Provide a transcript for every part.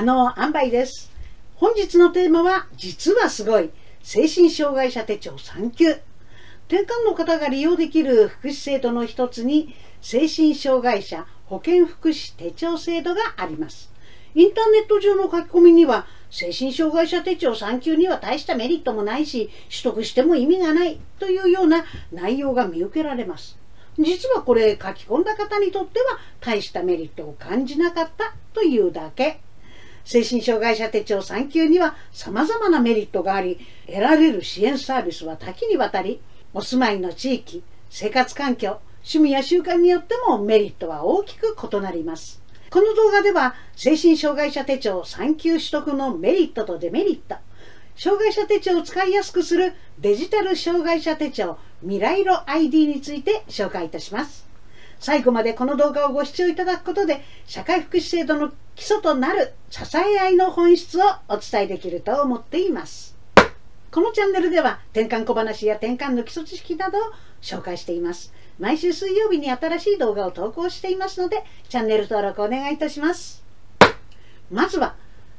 可能塩梅です本日のテーマは実はすごい。精神障害者手帳3級。転換の方が利用できる福祉制度の一つに精神障害者保健福祉手帳制度があります。インターネット上の書き込みには精神障害者手帳3級には大したメリットもないし取得しても意味がないというような内容が見受けられます。実はこれ書き込んだ方にとっては大したメリットを感じなかったというだけ。精神障害者手帳3級には様々なメリットがあり得られる支援サービスは多岐にわたりお住まいの地域生活環境趣味や習慣によってもメリットは大きく異なります。この動画では精神障害者手帳3級取得のメリットとデメリット。障害者手帳を使いやすくするデジタル障害者手帳未来色 ID について紹介いたします。最後までこの動画をご視聴いただくことで社会福祉制度の基礎となる支え合いの本質をお伝えできると思っていますこのチャンネルでは転換小話や転換の基礎知識などを紹介しています毎週水曜日に新しい動画を投稿していますので、チャンネル登録お願いいたします。まずは、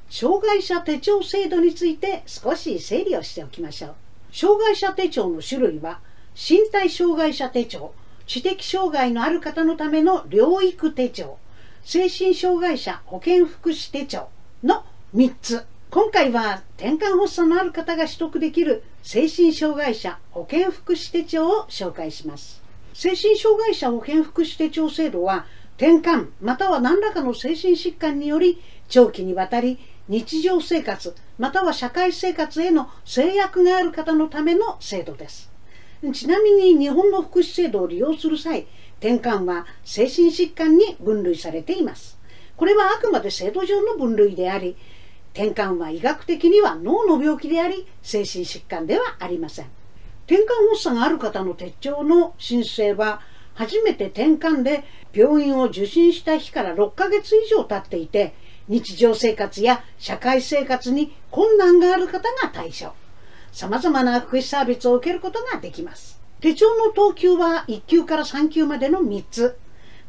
障害者手帳制度について少し整理をしておきましょう。障害者手帳の種類は、身体障害者手帳、知的障害のある方のための療育手帳、精神障害者保健福祉手帳の3つ。今回は転換発作のある方が取得できる精神障害者保健福祉手帳を紹介します。精神障害者保健福祉手帳制度は転換または何らかの精神疾患により長期にわたり日常生活または社会生活への制約がある方のための制度ですちなみに日本の福祉制度を利用する際転換は精神疾患に分類されています。これはあくまで制度上の分類であり転換は医学的には脳の病気であり精神疾患ではありません。転換発作がある方の手帳の申請は初めて転換で病院を受診した日から6ヶ月以上経っていて日常生活や社会生活に困難がある方が対象。様々な福祉サービスを受けることができます手帳の等級は1級から3級までの3つ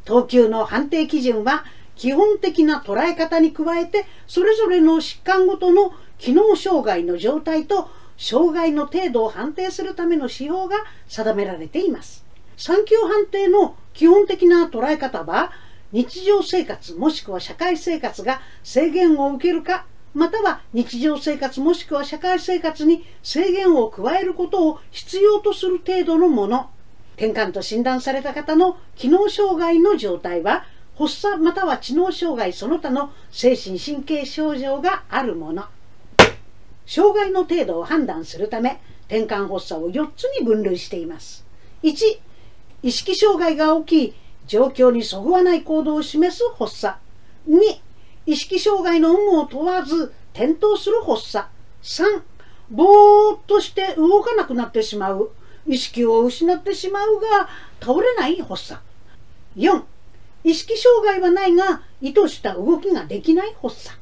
等級の判定基準は基本的な捉え方に加えてそれぞれの疾患ごとの機能障害の状態と障害の程度を判定するための指標が定められています。3級判定の基本的な捉え方は、日常生活もしくは社会生活が制限を受けるか、または日常生活もしくは社会生活に制限を加えることを必要とする程度のもの。転換と診断された方の機能障害の状態は、発作または知能障害その他の精神神経症状があるもの。障害の程度を判断するため転換発作を4つに分類しています1意識障害が起きい状況にそぐわない行動を示す発作2意識障害の有無を問わず転倒する発作。3ぼーっとして動かなくなってしまう。意識を失ってしまうが倒れない発作。4意識障害はないが意図した動きができない発作。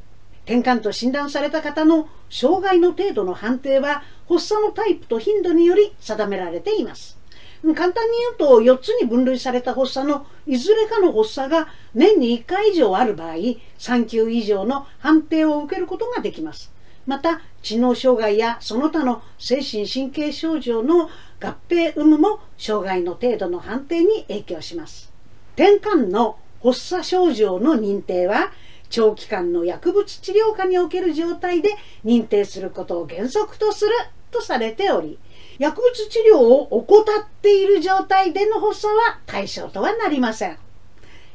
転換と診断された方の障害の程度の判定は発作のタイプと頻度により定められています。簡単に言うと4つに分類された発作のいずれかの発作が年に1回以上ある場合3級以上の判定を受けることができます。また知能障害やその他の精神神経症状の合併有無も障害の程度の判定に影響します。転換の発作症状の認定は長期間の薬物治療下における状態で認定することを原則とするとされており、薬物治療を怠っている状態での発作は対象とはなりません。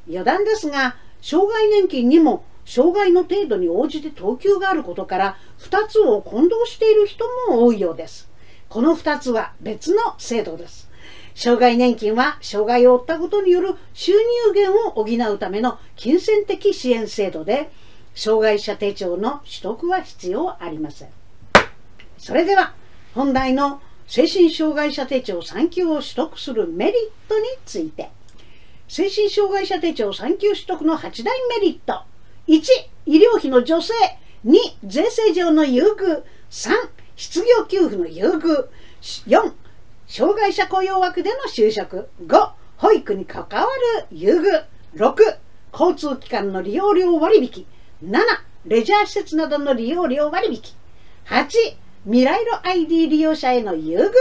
余談ですが、障害年金にも障害の程度に応じて等級があることから2つを混同している人も多いようです。この2つは別の制度です。障害年金は障害を負ったことによる収入源を補うための金銭的支援制度で障害者手帳の取得は必要ありませんそれでは本題の精神障害者手帳3級を取得するメリットについて。精神障害者手帳3級取得の8大メリット。1医療費の助成。2税制上の優遇。3失業給付の優遇。4障害者雇用枠での就職。5保育に関わる優遇。6交通機関の利用料割引。7レジャー施設などの利用料割引。8、未来の ID 利用者への優遇。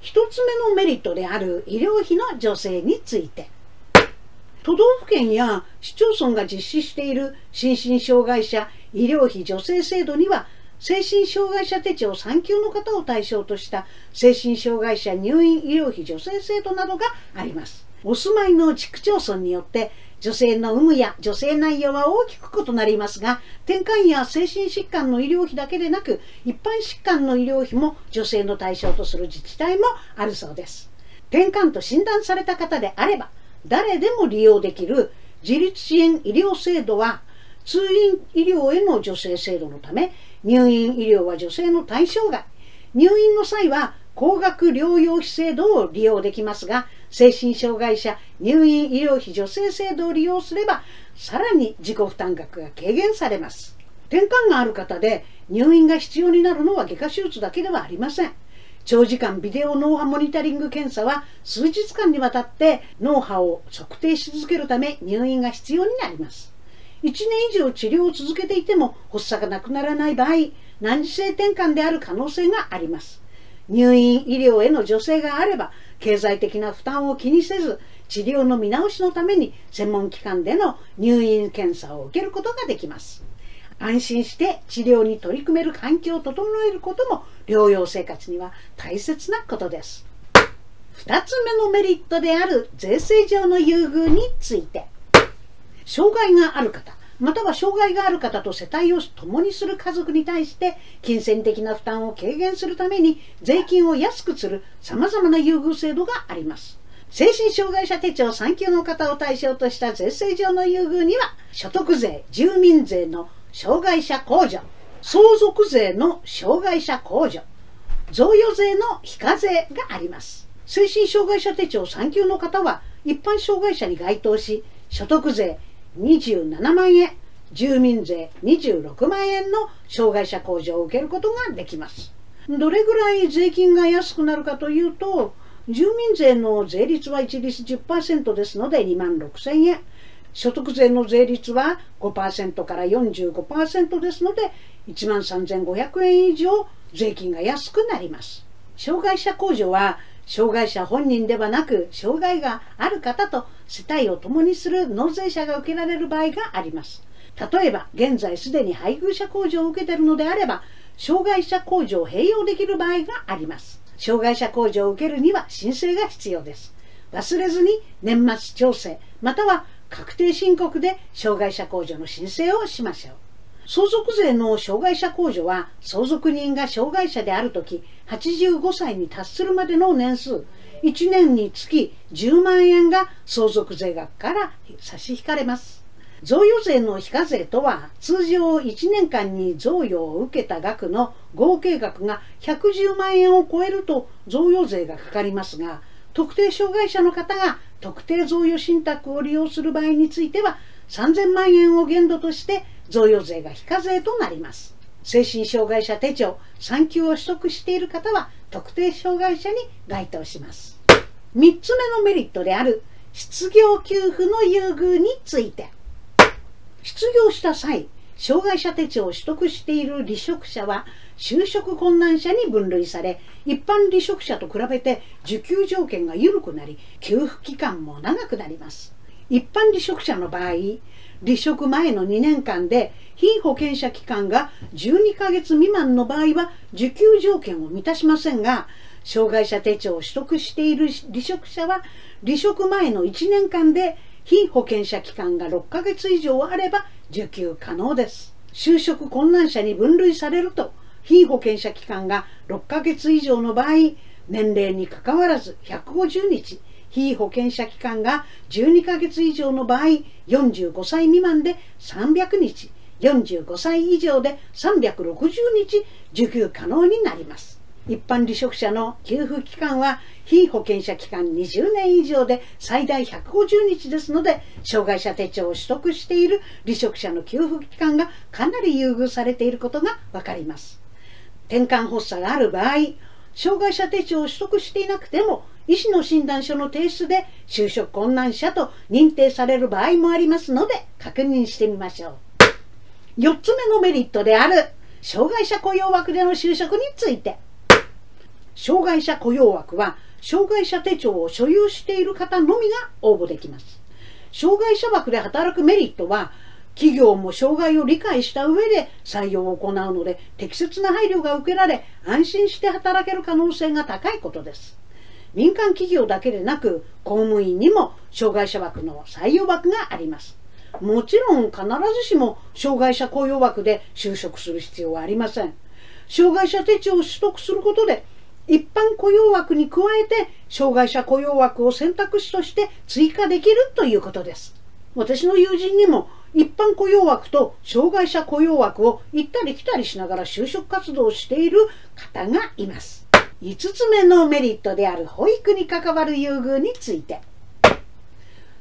一つ目のメリットである医療費の助成について。都道府県や市町村が実施している心身障害者医療費助成制度には精神障害者手帳3級の方を対象とした精神障害者入院医療費助成制度などがあります。お住まいの地区町村によって女性の有無や女性内容は大きく異なりますが、転換や精神疾患の医療費だけでなく、一般疾患の医療費も女性の対象とする自治体もあるそうです。転換と診断された方であれば、誰でも利用できる自立支援医療制度は通院医療への助成制度のため入院医療は女性の対象外入院の際は高額療養費制度を利用できますが精神障害者入院医療費助成制度を利用すればさらに自己負担額が軽減されます転換がある方で入院が必要になるのは外科手術だけではありません長時間ビデオ脳波モニタリング検査は数日間にわたって脳波を測定し続けるため入院が必要になります。1年以上治療を続けていても発作がなくならない場合、難治性転換である可能性があります。入院医療への助成があれば、経済的な負担を気にせず、治療の見直しのために専門機関での入院検査を受けることができます。安心して治療に取り組める環境を整えることも療養生活には大切なことです。2つ目のメリットである税制上の優遇について障害がある方または障害がある方と世帯を共にする家族に対して金銭的な負担を軽減するために税金を安くする様々な優遇制度があります。精神障害者手帳3級の方を対象とした税制上の優遇には所得税、住民税の障害者控除、相続税の障害者控除、贈与税の非課税があります。精神障害者手帳3級の方は一般障害者に該当し、所得税27万円、住民税26万円の障害者控除を受けることができます。どれぐらい税金が安くなるかというと、住民税の税率は一律10%ですので2万6000円。所得税の税率は5%から45%ですので1万3500円以上税金が安くなります。障害者控除は障害者本人ではなく障害がある方と世帯を共にする納税者が受けられる場合があります。例えば現在すでに配偶者控除を受けているのであれば障害者控除を併用できる場合があります。障害者控除を受けるには申請が必要です。忘れずに年末調整または確定申告で障害者控除の申請をしましょう。相続税の障害者控除は相続人が障害者であるとき85歳に達するまでの年数1年につき10万円が相続税額から差し引かれます。贈与税の非課税とは通常1年間に贈与を受けた額の合計額が110万円を超えると贈与税がかかりますが特定障害者の方が特定贈与信託を利用する場合については3000万円を限度として贈与税が非課税となります。精神障害者手帳3級を取得している方は特定障害者に該当します。3つ目のメリットである失業給付の優遇について失業した際障害者手帳を取得している離職者は就職困難者に分類され一般離職者と比べて受給条件が緩くなり給付期間も長くなります一般離職者の場合離職前の2年間で非保険者期間が12ヶ月未満の場合は受給条件を満たしませんが障害者手帳を取得している離職者は離職前の1年間で非保険者期間が6ヶ月以上あれば受給可能です。就職困難者に分類されると非保険者期間が6ヶ月以上の場合年齢にかかわらず150日非保険者期間が12ヶ月以上の場合45歳未満で300日45歳以上で360日受給可能になります。一般離職者の給付期間は非保険者期間20年以上で最大150日ですので障害者手帳を取得している離職者の給付期間がかなり優遇されていることがわかります。転換発作がある場合障害者手帳を取得していなくても医師の診断書の提出で就職困難者と認定される場合もありますので確認してみましょう。4つ目のメリットである障害者雇用枠での就職について。障害者雇用枠は障害者手帳を所有している方のみが応募できます。障害者枠で働くメリットは企業も障害を理解した上で採用を行うので適切な配慮が受けられ安心して働ける可能性が高いことです。民間企業だけでなく公務員にも障害者枠の採用枠があります。もちろん必ずしも障害者雇用枠で就職する必要はありません。障害者手帳を取得することで一般雇用枠に加えて障害者雇用枠を選択肢として追加できるということです。私の友人にも一般雇用枠と障害者雇用枠を行ったり来たりしながら就職活動をしている方がいます。5つ目のメリットである保育に関わる優遇について。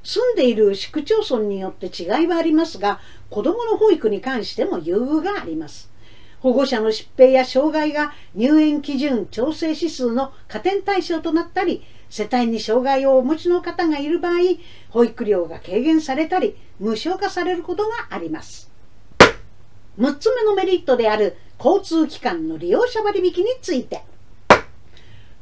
住んでいる市区町村によって違いはありますが子どもの保育に関しても優遇があります。保護者の疾病や障害が入園基準調整指数の加点対象となったり世帯に障害をお持ちの方がいる場合保育料が軽減されたり無償化されることがあります。6つ目のメリットである交通機関の利用者割引について。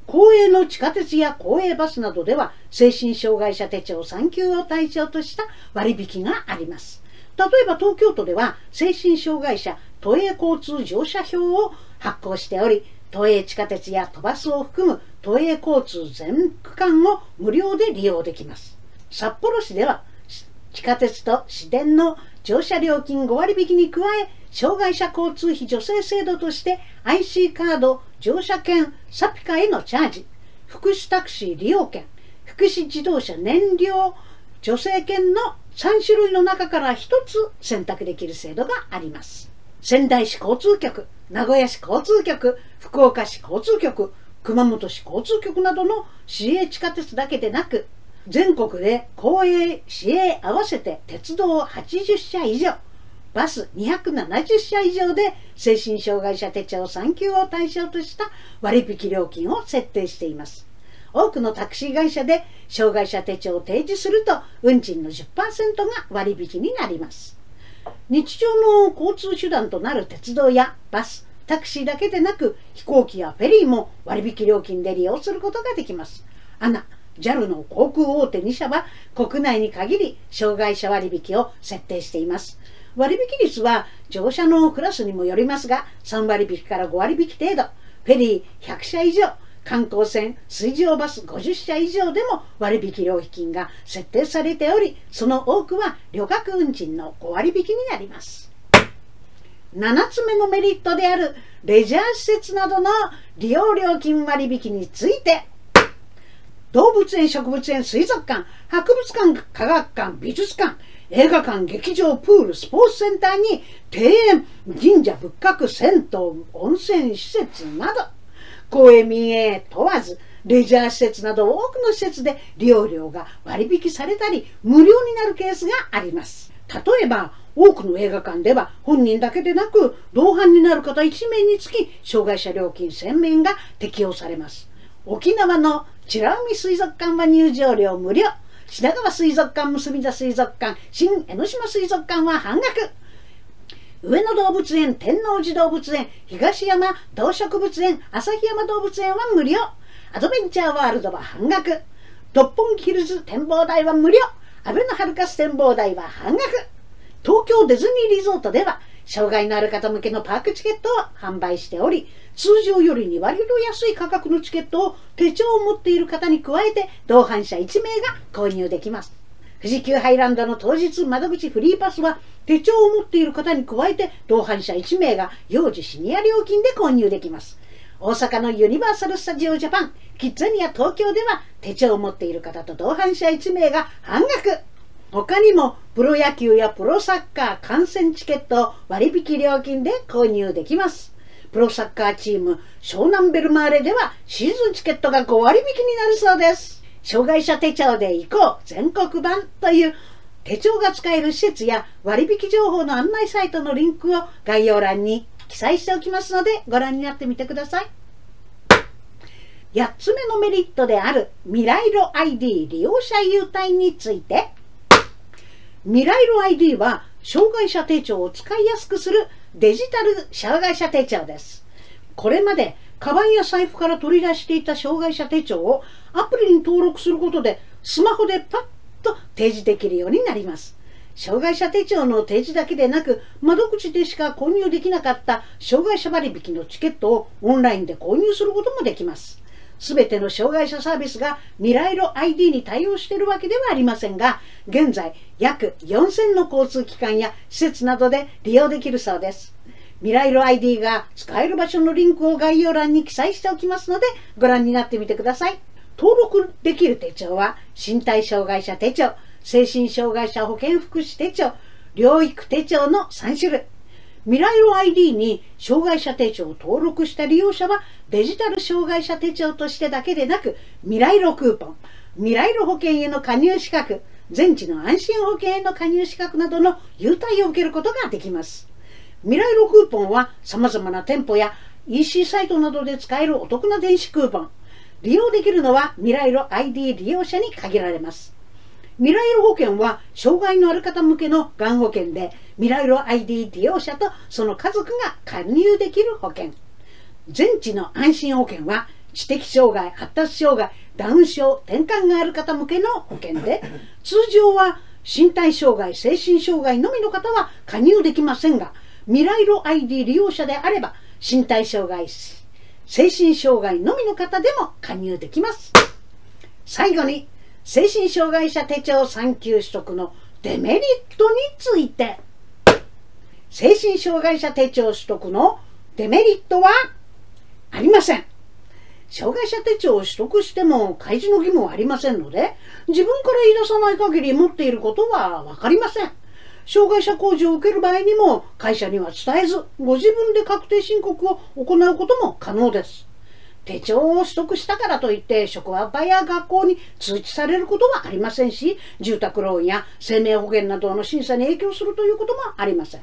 公営の地下鉄や公営バスなどでは精神障害者手帳3級を対象とした割引があります。例えば東京都では精神障害者都営交通乗車票を発行しており都営地下鉄や都バスを含む都営交通全区間を無料で利用できます。札幌市では地下鉄と市電の乗車料金5割引きに加え障害者交通費助成制度として IC カード乗車券サピカへのチャージ福祉タクシー利用券福祉自動車燃料助成券の3種類の中から1つ選択できる制度があります。仙台市交通局名古屋市交通局福岡市交通局熊本市交通局などの市営地下鉄だけでなく全国で公営市営合わせて鉄道80社以上バス270社以上で精神障害者手帳3級を対象とした割引料金を設定しています。多くのタクシー会社で障害者手帳を提示すると運賃の10%が割引になります。日常の交通手段となる鉄道やバスタクシーだけでなく飛行機やフェリーも割引料金で利用することができます。ANA JAL の航空大手2社は国内に限り障害者割引を設定しています。割引率は乗車のクラスにもよりますが3割引から5割引程度。フェリー100社以上。観光船水上バス50社以上でも割引料金が設定されておりその多くは旅客運賃の5割引になります。7つ目のメリットであるレジャー施設などの利用料金割引について動物園植物園水族館博物館科学館美術館映画館劇場プールスポーツセンターに庭園神社仏閣銭湯温泉施設など。公営民営問わずレジャー施設など多くの施設で利用料が割引されたり無料になるケースがあります。例えば多くの映画館では本人だけでなく同伴になる方1名につき障害者料金1000円が適用されます。沖縄の美ら海水族館は入場料無料。品川水族館結田水族館新江ノ島水族館は半額。上野動物園天王寺動物園東山動植物園旭山動物園は無料。アドベンチャーワールドは半額。六本木ヒルズ展望台は無料。アベノハルカス展望台は半額。東京ディズニーリゾートでは障害のある方向けのパークチケットを販売しており通常より2割ほど安い価格のチケットを手帳を持っている方に加えて同伴者1名が購入できます。富士急ハイランドの当日窓口フリーパスは手帳を持っている方に加えて同伴者1名が幼児シニア料金で購入できます。大阪のユニバーサル・スタジオ・ジャパンキッザニア東京では手帳を持っている方と同伴者1名が半額。他にもプロ野球やプロサッカー観戦チケットを割引料金で購入できます。プロサッカーチーム湘南ベルマーレではシーズンチケットが5割引きになるそうです。障害者手帳で行こう全国版という手帳が使える施設や割引情報の案内サイトのリンクを概要欄に記載しておきますのでご覧になってみてください。8つ目のメリットである未来路 ID 利用者優待について未来路 ID は障害者手帳を使いやすくするデジタル障害者手帳です。これまでカバンや財布から取り出していた障害者手帳をアプリに登録することでスマホでパッと提示できるようになります。障害者手帳の提示だけでなく窓口でしか購入できなかった障害者割引のチケットをオンラインで購入することもできます。すべての障害者サービスが未来色 ID に対応しているわけではありませんが、現在約4000の交通機関や施設などで利用できるそうです。未来色 ID が使える場所のリンクを概要欄に記載しておきますので、ご覧になってみてください。登録できる手帳は、身体障害者手帳、精神障害者保健福祉手帳、療育手帳の3種類。未来色 ID に障害者手帳を登録した利用者はデジタル障害者手帳としてだけでなく未来色クーポン、未来色保険への加入資格、全治の安心保険への加入資格などの優待を受けることができます。未来色クーポンは様々な店舗や EC サイトなどで使えるお得な電子クーポン。利用できるのは未来色 ID 利用者に限られます。未来色保険は障害のある方向けのがん保険で未来色 ID 利用者とその家族が加入できる保険全治の安心保険は知的障害発達障害ダウン症転換がある方向けの保険で通常は身体障害精神障害のみの方は加入できませんが未来色 ID 利用者であれば身体障害精神障害のみの方でも加入できます。最後に精神障害者手帳3級取得のデメリットについて。精神障害者手帳取得のデメリットはありません。障害者手帳を取得しても開示の義務はありませんので自分から言い出さない限り持っていることは分かりません。障害者控除を受ける場合にも会社には伝えずご自分で確定申告を行うことも可能です。手帳を取得したからといって職場や学校に通知されることはありませんし住宅ローンや生命保険などの審査に影響するということもありません。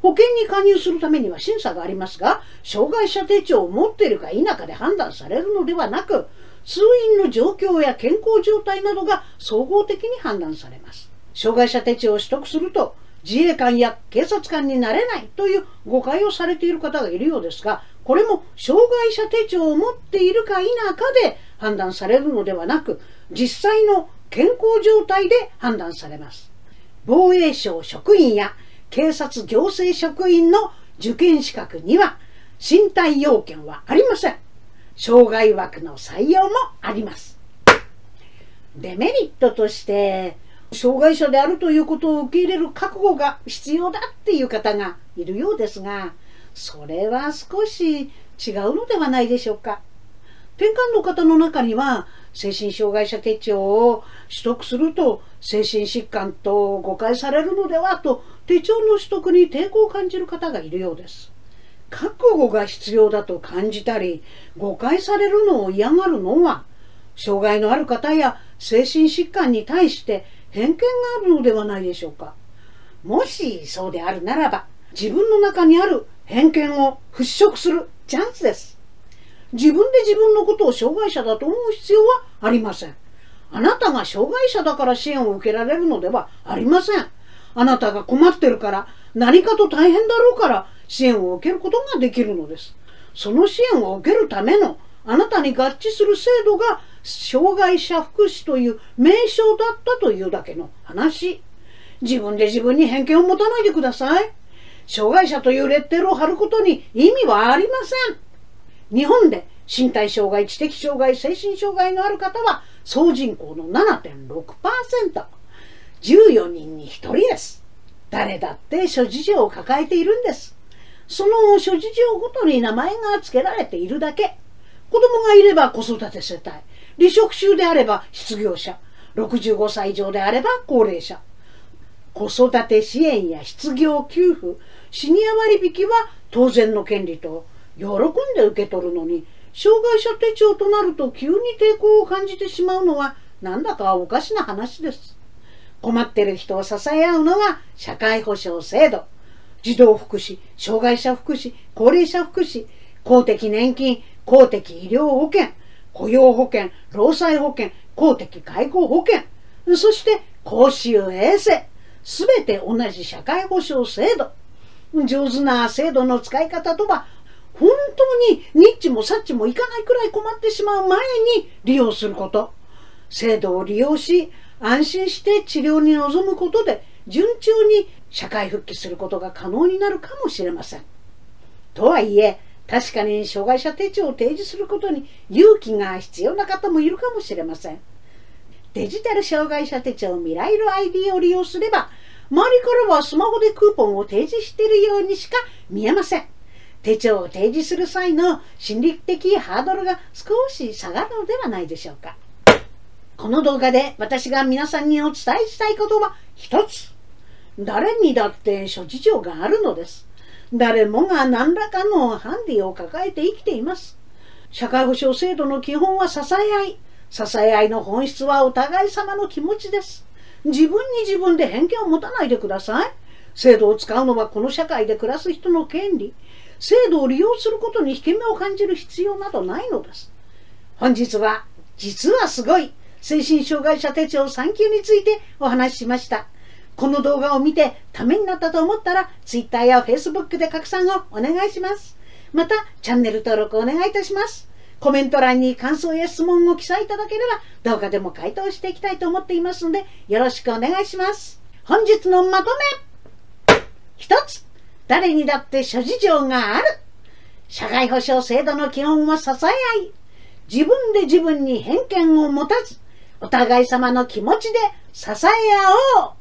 保険に加入するためには審査がありますが障害者手帳を持っているか否かで判断されるのではなく通院の状況や健康状態などが総合的に判断されます。障害者手帳を取得すると自衛官や警察官になれないという誤解をされている方がいるようですがこれも障害者手帳を持っているか否かで判断されるのではなく実際の健康状態で判断されます。防衛省職員や警察行政職員の受験資格には身体要件はありません。障害枠の採用もあります。デメリットとして障害者であるということを受け入れる覚悟が必要だっていう方がいるようですがそれは少し違うのではないでしょうか。転換の方の中には精神障害者手帳を取得すると精神疾患と誤解されるのではと手帳の取得に抵抗を感じる方がいるようです。覚悟が必要だと感じたり誤解されるのを嫌がるのは障害のある方や精神疾患に対して偏見があるのではないでしょうか。もしそうであるならば自分の中にある偏見を払拭するチャンスです。自分で自分のことを障害者だと思う必要はありません。あなたが障害者だから支援を受けられるのではありません。あなたが困ってるから何かと大変だろうから支援を受けることができるのです。その支援を受けるためのあなたに合致する制度が障害者福祉という名称だったというだけの話。自分で自分に偏見を持たないでください。障害者というレッテルを貼ることに意味はありません。日本で身体障害、知的障害、精神障害のある方は総人口の7.6%。14人に1人です。誰だって諸事情を抱えているんです。その諸事情ごとに名前が付けられているだけ。子供がいれば子育て世帯。離職中であれば失業者。65歳以上であれば高齢者。子育て支援や失業給付、シニア割引は当然の権利と喜んで受け取るのに障害者手帳となると急に抵抗を感じてしまうのはなんだかおかしな話です。困ってる人を支え合うのは社会保障制度、児童福祉、障害者福祉、高齢者福祉、公的年金、公的医療保険、雇用保険、労災保険、公的介護保険、そして公衆衛生、すべて同じ社会保障制度。上手な制度の使い方とは、本当にニッチもサッチもいかないくらい困ってしまう前に利用すること。制度を利用し、安心して治療に臨むことで、順調に社会復帰することが可能になるかもしれません。とはいえ、確かに障害者手帳を提示することに勇気が必要な方もいるかもしれません。デジタル障害者手帳未来の ID を利用すれば、周りからはスマホでクーポンを提示しているようにしか見えません。手帳を提示する際の心理的ハードルが少し下がるのではないでしょうか。この動画で私が皆さんにお伝えしたいことは一つ。誰にだって諸事情があるのです。誰もが何らかのハンディを抱えて生きています。社会保障制度の基本は支え合い。支え合いの本質はお互い様の気持ちです。自分に自分で偏見を持たないでください。制度を使うのはこの社会で暮らす人の権利。制度を利用することに引け目を感じる必要などないのです。本日は、実はすごい精神障害者手帳3級についてお話ししました。この動画を見てためになったと思ったら Twitter や Facebook で拡散をお願いします。またチャンネル登録お願いいたします。コメント欄に感想や質問を記載いただければ動画でも回答していきたいと思っていますのでよろしくお願いします。本日のまとめ一つ誰にだって諸事情がある社会保障制度の基本は支え合い自分で自分に偏見を持たずお互い様の気持ちで支え合おう